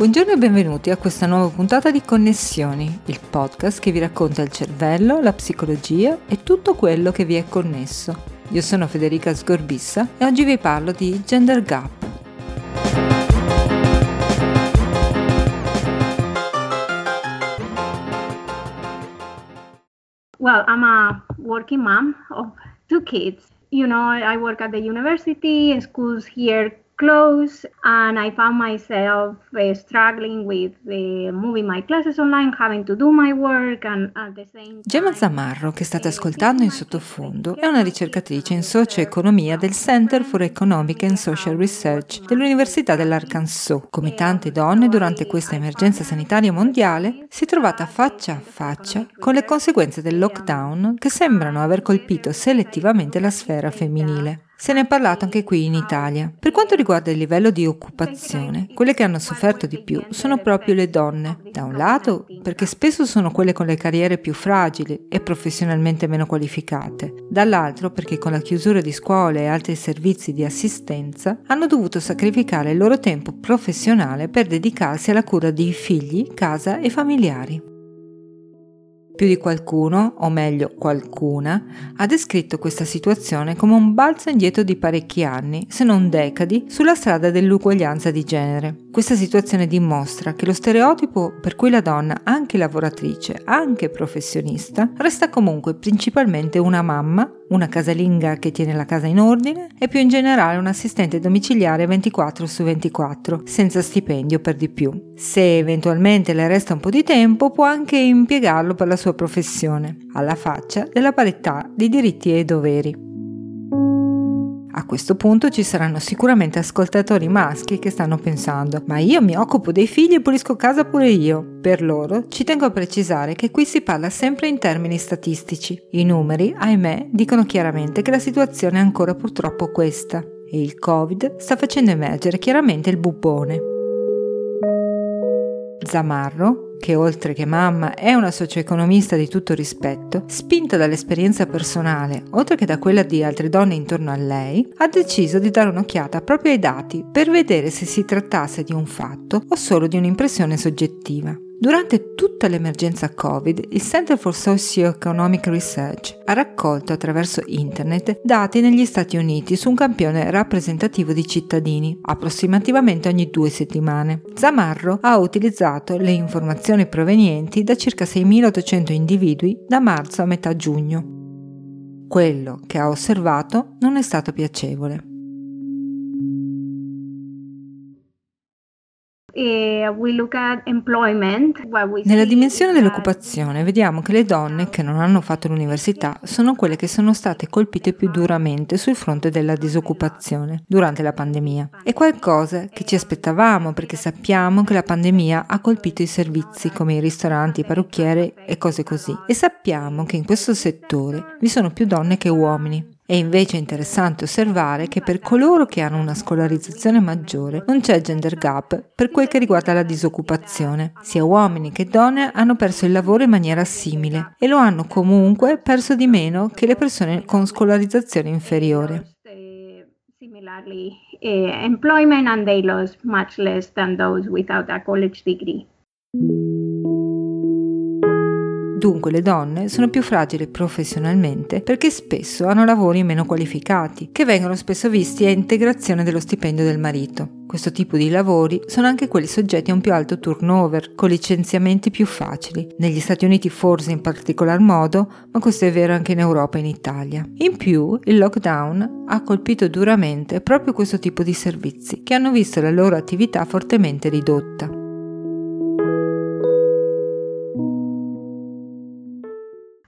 Buongiorno e benvenuti a questa nuova puntata di Connessioni, il podcast che vi racconta il cervello, la psicologia e tutto quello che vi è connesso. Io sono Federica Sgorbissa e oggi vi parlo di gender gap. Well, I'm a working mom of two kids. You know, I work at the university, schools here close and I found myself uh, struggling with uh, moving my classes online, having to do my work and at the same time... Gemma Zamarro, che state ascoltando in sottofondo, è una ricercatrice in socio-economia del Center for Economic and Social Research dell'Università dell'Arkansas. Come tante donne durante questa emergenza sanitaria mondiale, si è trovata faccia a faccia con le conseguenze del lockdown che sembrano aver colpito selettivamente la sfera femminile. Se ne è parlato anche qui in Italia. Per quanto riguarda il livello di occupazione, quelle che hanno sofferto di più sono proprio le donne. Da un lato, perché spesso sono quelle con le carriere più fragili e professionalmente meno qualificate. Dall'altro, perché con la chiusura di scuole e altri servizi di assistenza hanno dovuto sacrificare il loro tempo professionale per dedicarsi alla cura di figli, casa e familiari. Più di qualcuno, o meglio qualcuna, ha descritto questa situazione come un balzo indietro di parecchi anni, se non decadi, sulla strada dell'uguaglianza di genere. Questa situazione dimostra che lo stereotipo per cui la donna, anche lavoratrice, anche professionista, resta comunque principalmente una mamma, una casalinga che tiene la casa in ordine e più in generale un assistente domiciliare 24 su 24, senza stipendio per di più. Se eventualmente le resta un po' di tempo, può anche impiegarlo per la sua professione, alla faccia della parità di diritti e doveri. A questo punto ci saranno sicuramente ascoltatori maschi che stanno pensando ma io mi occupo dei figli e pulisco casa pure io. Per loro ci tengo a precisare che qui si parla sempre in termini statistici. I numeri, ahimè, dicono chiaramente che la situazione è ancora purtroppo questa e il Covid sta facendo emergere chiaramente il bubbone. Zamarro, che oltre che mamma è una socio-economista di tutto rispetto, spinta dall'esperienza personale, oltre che da quella di altre donne intorno a lei, ha deciso di dare un'occhiata proprio ai dati per vedere se si trattasse di un fatto o solo di un'impressione soggettiva. Durante tutta l'emergenza Covid, il Center for Socio-Economic Research ha raccolto attraverso internet dati negli Stati Uniti su un campione rappresentativo di cittadini, approssimativamente ogni due settimane. Zamarro ha utilizzato le informazioni provenienti da circa 6.800 individui da marzo a metà giugno. Quello che ha osservato non è stato piacevole. Nella dimensione dell'occupazione vediamo che le donne che non hanno fatto l'università sono quelle che sono state colpite più duramente sul fronte della disoccupazione durante la pandemia. È qualcosa che ci aspettavamo perché sappiamo che la pandemia ha colpito i servizi come i ristoranti, i parrucchieri e cose così. E sappiamo che in questo settore vi sono più donne che uomini. È invece interessante osservare che per coloro che hanno una scolarizzazione maggiore non c'è gender gap per quel che riguarda la disoccupazione. Sia uomini che donne hanno perso il lavoro in maniera simile e lo hanno comunque perso di meno che le persone con scolarizzazione inferiore. Uh, employment and they lost much less than those without a college degree. Dunque le donne sono più fragili professionalmente perché spesso hanno lavori meno qualificati, che vengono spesso visti a integrazione dello stipendio del marito. Questo tipo di lavori sono anche quelli soggetti a un più alto turnover, con licenziamenti più facili. Negli Stati Uniti forse in particolar modo, ma questo è vero anche in Europa e in Italia. In più, il lockdown ha colpito duramente proprio questo tipo di servizi, che hanno visto la loro attività fortemente ridotta.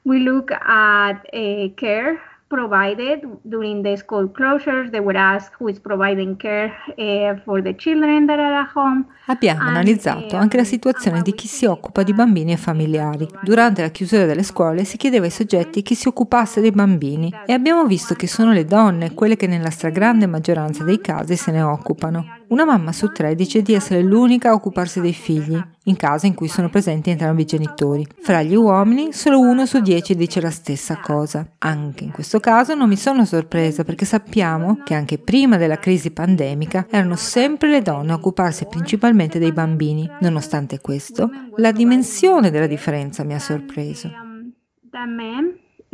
We look at uh, care provided during the school closures. They would ask who is providing care uh, for the children that are at home. Abbiamo analizzato anche la situazione di chi si occupa di bambini e familiari. Durante la chiusura delle scuole si chiedeva ai soggetti chi si occupasse dei bambini e abbiamo visto che sono le donne quelle che nella stragrande maggioranza dei casi se ne occupano. Una mamma su tre dice di essere l'unica a occuparsi dei figli, in casa in cui sono presenti entrambi i genitori. Fra gli uomini, solo uno su dieci dice la stessa cosa. Anche in questo caso non mi sono sorpresa perché sappiamo che anche prima della crisi pandemica erano sempre le donne a occuparsi principalmente dei bambini. Nonostante questo, la dimensione della differenza mi ha sorpreso.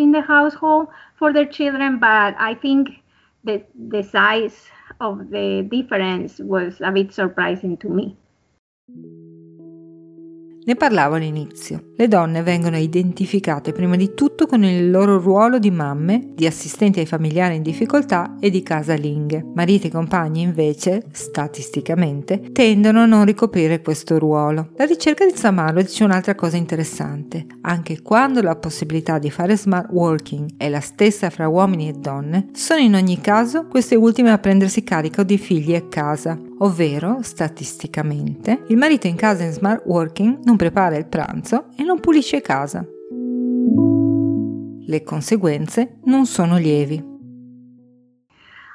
in the household for their children, but I think the the size of the difference was a bit surprising to me. Ne parlavo all'inizio. Le donne vengono identificate prima di tutto con il loro ruolo di mamme, di assistenti ai familiari in difficoltà e di casalinghe. Mariti e compagni invece, statisticamente, tendono a non ricoprire questo ruolo. La ricerca di Samarlo dice un'altra cosa interessante. Anche quando la possibilità di fare smart working è la stessa fra uomini e donne, sono in ogni caso queste ultime a prendersi carico di figli e casa, ovvero, statisticamente, il marito in casa in smart working non prepara il pranzo e non pulisce casa. Le conseguenze non sono lievi.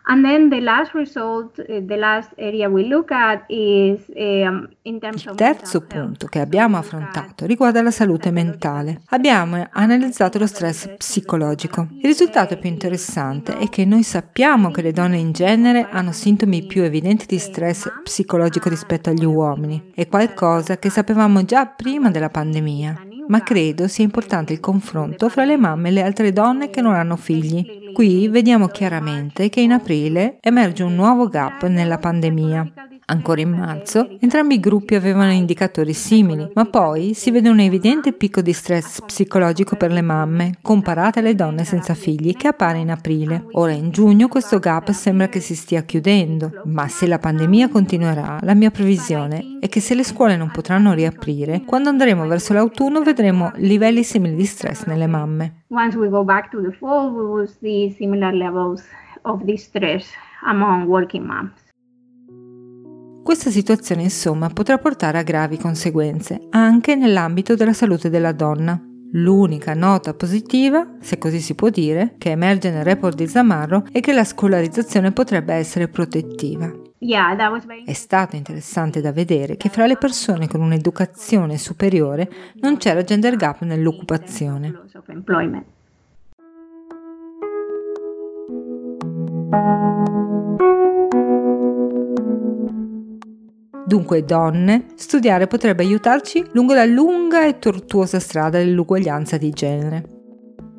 And the last result, uh, the last area we look at is um, in terms Il terzo punto che abbiamo affrontato riguarda la salute mentale. Abbiamo analizzato lo stress psicologico. Il risultato più interessante è che noi sappiamo che le donne in genere hanno sintomi più evidenti di stress psicologico rispetto agli uomini. È qualcosa che sapevamo già prima della pandemia ma credo sia importante il confronto fra le mamme e le altre donne che non hanno figli. Qui vediamo chiaramente che in aprile emerge un nuovo gap nella pandemia. Ancora in marzo, entrambi i gruppi avevano indicatori simili, ma poi si vede un evidente picco di stress psicologico per le mamme, comparate alle donne senza figli, che appare in aprile. Ora in giugno questo gap sembra che si stia chiudendo, ma se la pandemia continuerà, la mia previsione è che se le scuole non potranno riaprire, quando andremo verso l'autunno vedremo livelli simili di stress nelle mamme. Once we go back to the fall, we will see similar levels of distress among working moms. Questa situazione insomma potrà portare a gravi conseguenze anche nell'ambito della salute della donna. L'unica nota positiva, se così si può dire, che emerge nel report di Zamarro è che la scolarizzazione potrebbe essere protettiva. È stato interessante da vedere che fra le persone con un'educazione superiore non c'era gender gap nell'occupazione. Dunque, donne, studiare potrebbe aiutarci lungo la lunga e tortuosa strada dell'uguaglianza di genere.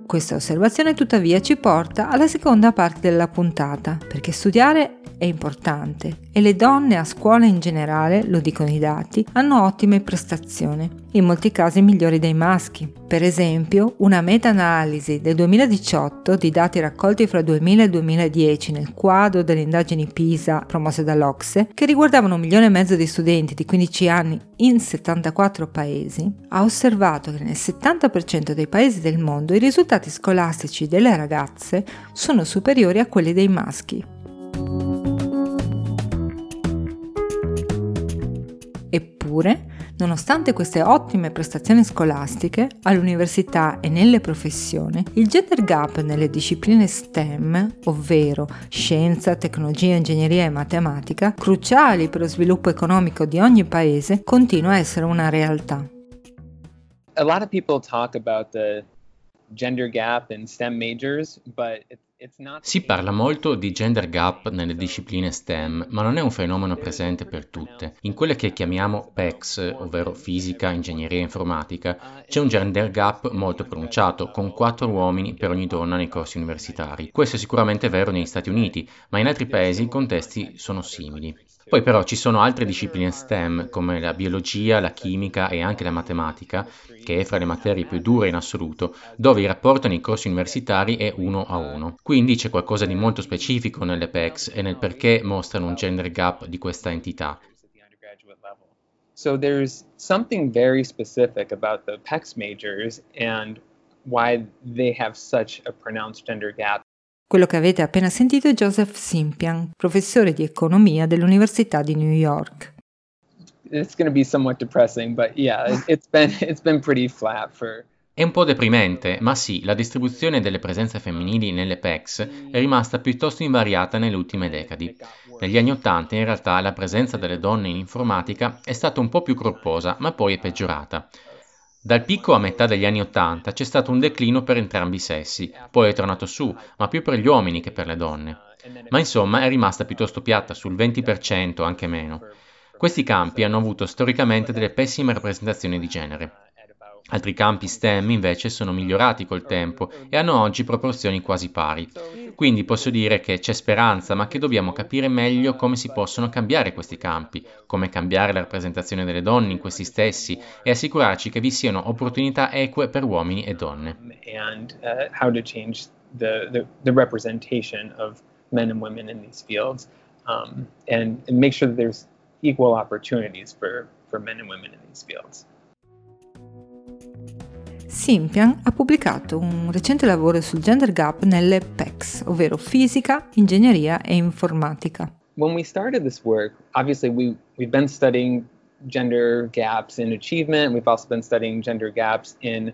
Questa osservazione tuttavia ci porta alla seconda parte della puntata, perché studiare è importante e le donne a scuola in generale, lo dicono i dati, hanno ottime prestazioni, in molti casi migliori dei maschi. Per esempio, una meta-analisi del 2018 di dati raccolti fra 2000 e 2010 nel quadro delle indagini PISA promosse dall'Ocse, che riguardavano un milione e mezzo di studenti di 15 anni in 74 paesi, ha osservato che nel 70% dei paesi del mondo i risultati scolastici delle ragazze sono superiori a quelli dei maschi. Eppure, nonostante queste ottime prestazioni scolastiche, all'università e nelle professioni, il gender gap nelle discipline STEM, ovvero scienza, tecnologia, ingegneria e matematica, cruciali per lo sviluppo economico di ogni paese, continua a essere una realtà. A lot of people talk about the gender gap in STEM majors, but si parla molto di gender gap nelle discipline STEM, ma non è un fenomeno presente per tutte. In quelle che chiamiamo PECS, ovvero fisica, ingegneria e informatica, c'è un gender gap molto pronunciato, con 4 uomini per ogni donna nei corsi universitari. Questo è sicuramente vero negli Stati Uniti, ma in altri paesi i contesti sono simili. Poi però ci sono altre discipline STEM come la biologia, la chimica e anche la matematica, che è fra le materie più dure in assoluto, dove il rapporto nei corsi universitari è uno a uno. Quindi c'è qualcosa di molto specifico nelle PECs e nel perché mostrano un gender gap di questa entità. So there's something very specific about the PECs majors and why they have such a pronounced gender gap. Quello che avete appena sentito è Joseph Simpian, professore di economia dell'Università di New York. It's going to be somewhat depressing, but yeah, it's been it's been pretty flat for È un po' deprimente, ma sì, la distribuzione delle presenze femminili nelle PECs è rimasta piuttosto invariata nelle ultime decadi. Negli anni Ottanta in realtà la presenza delle donne in informatica è stata un po' più corposa, ma poi è peggiorata. Dal picco a metà degli anni Ottanta c'è stato un declino per entrambi i sessi, poi è tornato su, ma più per gli uomini che per le donne. Ma insomma è rimasta piuttosto piatta, sul 20%, anche meno. Questi campi hanno avuto storicamente delle pessime rappresentazioni di genere. Altri campi STEM invece sono migliorati col tempo e hanno oggi proporzioni quasi pari. Quindi posso dire che c'è speranza, ma che dobbiamo capire meglio come si possono cambiare questi campi, come cambiare la rappresentazione delle donne in questi stessi e assicurarci che vi siano opportunità eque per uomini e donne. And uh, how to change the, the, the representation in these fields um, and, and make sure that there's equal opportunities for, for men and women in these fields. Simpian ha pubblicato un recente lavoro sul gender gap nelle PECs, ovvero fisica, ingegneria e informatica. When we started this work, obviously we, we've been studying gender gaps in achievement, we've also been studying gender gaps in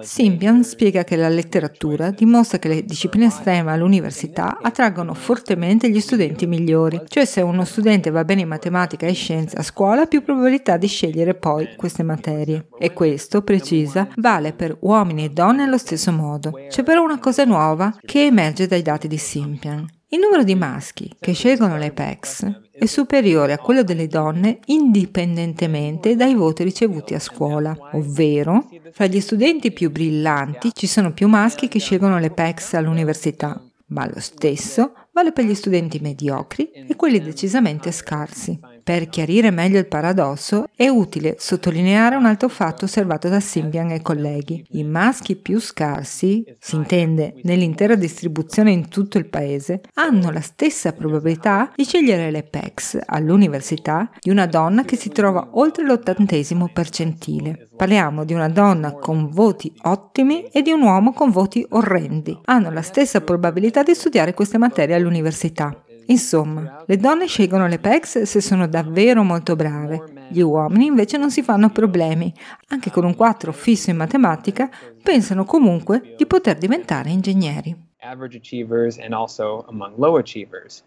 Simbian spiega che la letteratura dimostra che le discipline STEM all'università attraggono fortemente gli studenti migliori, cioè se uno studente va bene in matematica e scienze a scuola ha più probabilità di scegliere poi queste materie. E questo, precisa, vale per uomini e donne allo stesso modo. C'è però una cosa nuova che emerge dai dati di Simpian. Il numero di maschi che scelgono le PECs è superiore a quello delle donne indipendentemente dai voti ricevuti a scuola, ovvero fra gli studenti più brillanti ci sono più maschi che scelgono le PECs all'università, ma lo stesso vale per gli studenti mediocri e quelli decisamente scarsi. Per chiarire meglio il paradosso è utile sottolineare un altro fatto osservato da Simbian e colleghi. I maschi più scarsi, si intende nell'intera distribuzione in tutto il paese, hanno la stessa probabilità di scegliere le PECs all'università di una donna che si trova oltre l'ottantesimo percentile. Parliamo di una donna con voti ottimi e di un uomo con voti orrendi. Hanno la stessa probabilità di studiare queste materie all'università. Insomma, le donne scelgono le PECs se sono davvero molto brave, gli uomini invece non si fanno problemi, anche con un 4 fisso in matematica, pensano comunque di poter diventare ingegneri. Average achievers and also among low achievers.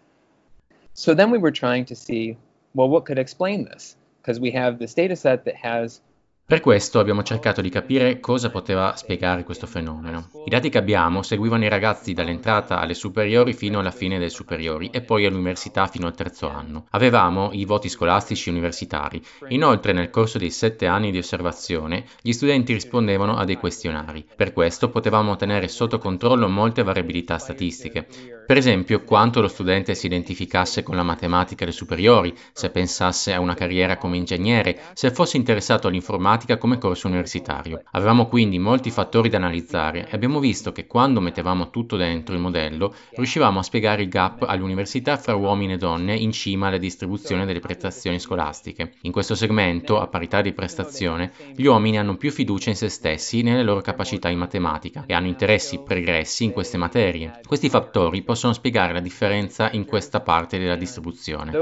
So then we were trying to see, well, what could explain this? Because we have this data set that has per questo abbiamo cercato di capire cosa poteva spiegare questo fenomeno. I dati che abbiamo seguivano i ragazzi dall'entrata alle superiori fino alla fine delle superiori e poi all'università fino al terzo anno. Avevamo i voti scolastici universitari. Inoltre nel corso dei sette anni di osservazione gli studenti rispondevano a dei questionari. Per questo potevamo tenere sotto controllo molte variabilità statistiche. Per esempio quanto lo studente si identificasse con la matematica alle superiori, se pensasse a una carriera come ingegnere, se fosse interessato all'informatica matematica come corso universitario. Avevamo quindi molti fattori da analizzare e abbiamo visto che quando mettevamo tutto dentro il modello riuscivamo a spiegare il gap all'università fra uomini e donne in cima alla distribuzione delle prestazioni scolastiche. In questo segmento, a parità di prestazione, gli uomini hanno più fiducia in se stessi nelle loro capacità in matematica e hanno interessi pregressi in queste materie. Questi fattori possono spiegare la differenza in questa parte della distribuzione.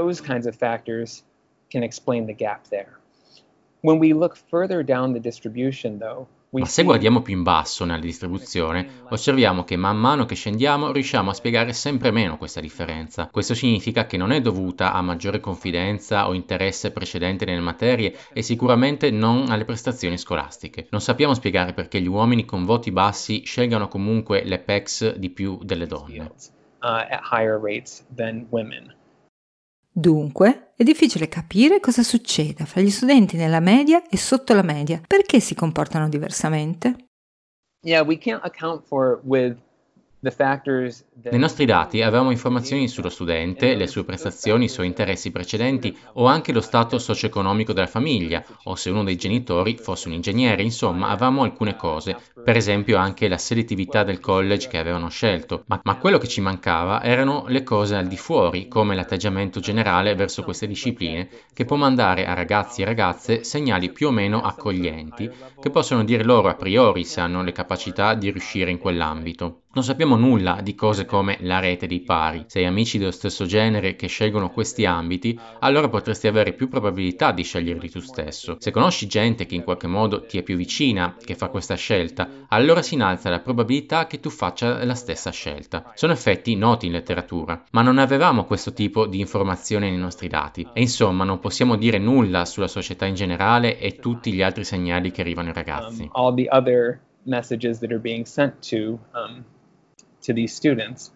Can explain the gap there. Ma se guardiamo più in basso nella distribuzione, osserviamo che man mano che scendiamo riusciamo a spiegare sempre meno questa differenza. Questo significa che non è dovuta a maggiore confidenza o interesse precedente nelle materie e sicuramente non alle prestazioni scolastiche. Non sappiamo spiegare perché gli uomini con voti bassi scelgano comunque le PECs di più delle donne. Uh, at higher rates than women. Dunque, è difficile capire cosa succeda fra gli studenti nella media e sotto la media, perché si comportano diversamente. Yeah, we can't account for with nei nostri dati avevamo informazioni sullo studente, le sue prestazioni, i suoi interessi precedenti o anche lo stato socio-economico della famiglia o se uno dei genitori fosse un ingegnere, insomma avevamo alcune cose, per esempio anche la selettività del college che avevano scelto, ma, ma quello che ci mancava erano le cose al di fuori, come l'atteggiamento generale verso queste discipline, che può mandare a ragazzi e ragazze segnali più o meno accoglienti, che possono dire loro a priori se hanno le capacità di riuscire in quell'ambito. Non sappiamo nulla di cose come la rete dei pari. Se hai amici dello stesso genere che scelgono questi ambiti, allora potresti avere più probabilità di sceglierli tu stesso. Se conosci gente che in qualche modo ti è più vicina, che fa questa scelta, allora si innalza la probabilità che tu faccia la stessa scelta. Sono effetti noti in letteratura, ma non avevamo questo tipo di informazione nei nostri dati. E insomma, non possiamo dire nulla sulla società in generale e tutti gli altri segnali che arrivano ai ragazzi. Um, to these students.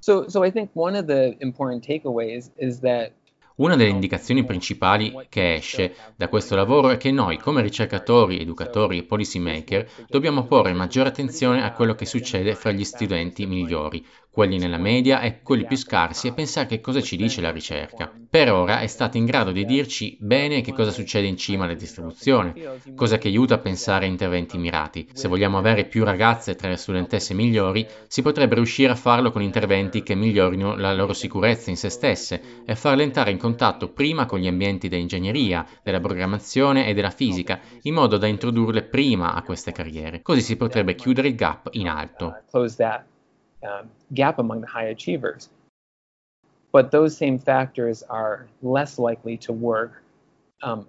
So, so I think one of the important takeaways is that una delle indicazioni principali che esce da questo lavoro è che noi, come ricercatori, educatori e policy maker, dobbiamo porre maggiore attenzione a quello che succede fra gli studenti migliori, quelli nella media e quelli più scarsi e pensare che cosa ci dice la ricerca. Per ora è stata in grado di dirci bene che cosa succede in cima alla distribuzione, cosa che aiuta a pensare a interventi mirati. Se vogliamo avere più ragazze tra le studentesse migliori, si potrebbe riuscire a farlo con interventi che migliorino la loro sicurezza in se stesse e farle entrare in contatto prima con gli ambienti dell'ingegneria, della programmazione e della fisica, in modo da introdurle prima a queste carriere. Così si potrebbe chiudere il gap in alto. gap among the high achievers. But those same factors are less likely to work um,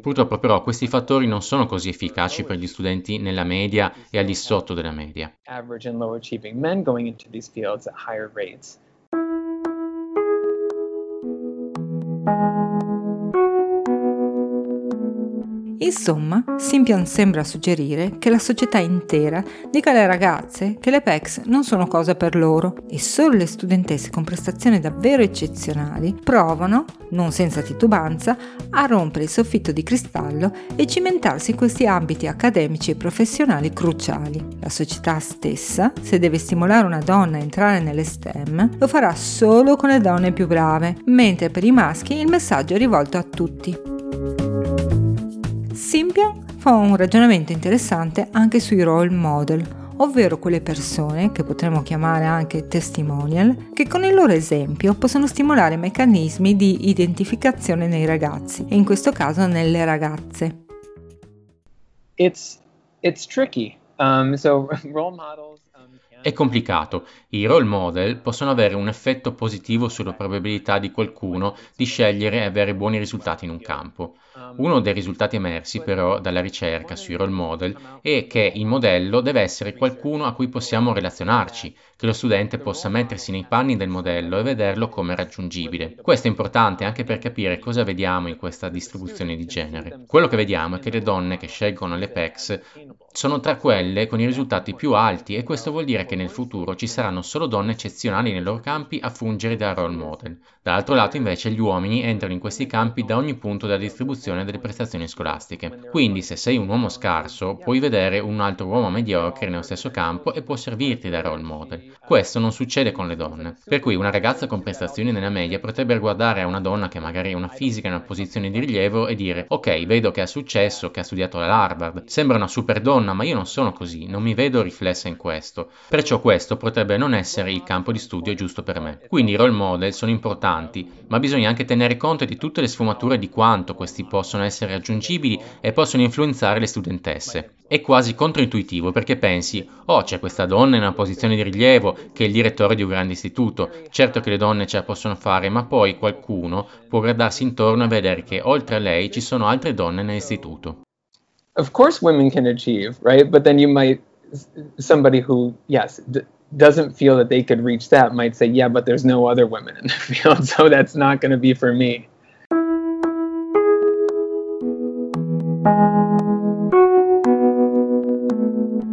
Purtroppo però questi fattori non sono così efficaci per gli studenti nella media e al di sotto della media. Average and Insomma, Simpian sembra suggerire che la società intera dica alle ragazze che le PECs non sono cosa per loro e solo le studentesse con prestazioni davvero eccezionali provano, non senza titubanza, a rompere il soffitto di cristallo e cimentarsi in questi ambiti accademici e professionali cruciali. La società stessa, se deve stimolare una donna a entrare nelle STEM, lo farà solo con le donne più brave, mentre per i maschi il messaggio è rivolto a tutti. Simpia fa un ragionamento interessante anche sui role model, ovvero quelle persone, che potremmo chiamare anche testimonial, che con il loro esempio possono stimolare meccanismi di identificazione nei ragazzi, e in questo caso nelle ragazze. It's, it's tricky. Um, so role models um, è complicato. I role model possono avere un effetto positivo sulla probabilità di qualcuno di scegliere e avere buoni risultati in un campo. Uno dei risultati emersi però dalla ricerca sui role model è che il modello deve essere qualcuno a cui possiamo relazionarci, che lo studente possa mettersi nei panni del modello e vederlo come raggiungibile. Questo è importante anche per capire cosa vediamo in questa distribuzione di genere. Quello che vediamo è che le donne che scelgono le PECs sono tra quelle con i risultati più alti e questo vuol dire che nel futuro ci saranno solo donne eccezionali nei loro campi a fungere da role model. Dall'altro lato invece gli uomini entrano in questi campi da ogni punto della distribuzione delle prestazioni scolastiche. Quindi se sei un uomo scarso puoi vedere un altro uomo mediocre nello stesso campo e può servirti da role model. Questo non succede con le donne. Per cui una ragazza con prestazioni nella media potrebbe guardare a una donna che magari è una fisica in una posizione di rilievo e dire ok, vedo che ha successo, che ha studiato all'Harvard, sembra una super donna, ma io non sono così, non mi vedo riflessa in questo. Perciò questo potrebbe non essere il campo di studio giusto per me. Quindi i role model sono importanti, ma bisogna anche tenere conto di tutte le sfumature di quanto questi possono essere raggiungibili e possono influenzare le studentesse. È quasi controintuitivo perché pensi, oh c'è questa donna in una posizione di rilievo che è il direttore di un grande istituto, certo che le donne ce la possono fare, ma poi qualcuno può guardarsi intorno e vedere che oltre a lei ci sono altre donne nell'istituto. Of course women can achieve, right? But then you might somebody who yes, d- doesn't feel that they could reach that might say, yeah, but there's no other women in the field, so that's not going to be for me.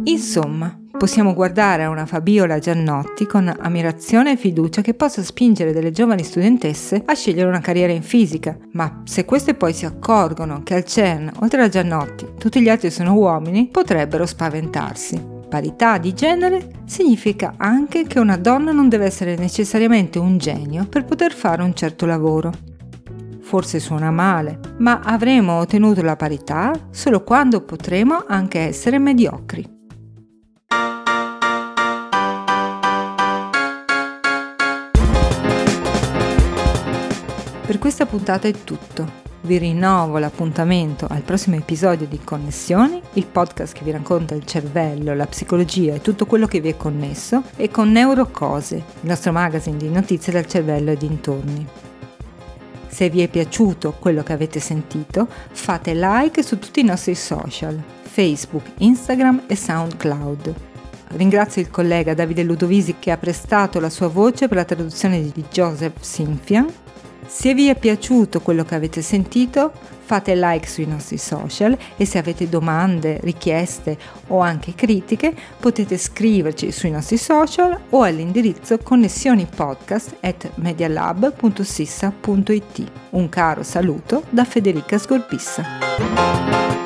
Insomma, possiamo guardare a una Fabiola Giannotti con ammirazione e fiducia che possa spingere delle giovani studentesse a scegliere una carriera in fisica, ma se queste poi si accorgono che al CERN, oltre a Giannotti, tutti gli altri sono uomini, potrebbero spaventarsi. Parità di genere significa anche che una donna non deve essere necessariamente un genio per poter fare un certo lavoro. Forse suona male, ma avremo ottenuto la parità solo quando potremo anche essere mediocri. Questa puntata è tutto. vi rinnovo l'appuntamento al prossimo episodio di Connessioni, il podcast che vi racconta il cervello, la psicologia e tutto quello che vi è connesso, e con Neurocose, il nostro magazine di notizie dal cervello e dintorni. Se vi è piaciuto quello che avete sentito, fate like su tutti i nostri social, Facebook, Instagram e SoundCloud. Ringrazio il collega Davide Ludovisi che ha prestato la sua voce per la traduzione di Joseph Sinfian. Se vi è piaciuto quello che avete sentito, fate like sui nostri social e se avete domande, richieste o anche critiche potete scriverci sui nostri social o all'indirizzo connessionipodcast at medialab.sissa.it. Un caro saluto da Federica Scorpissa.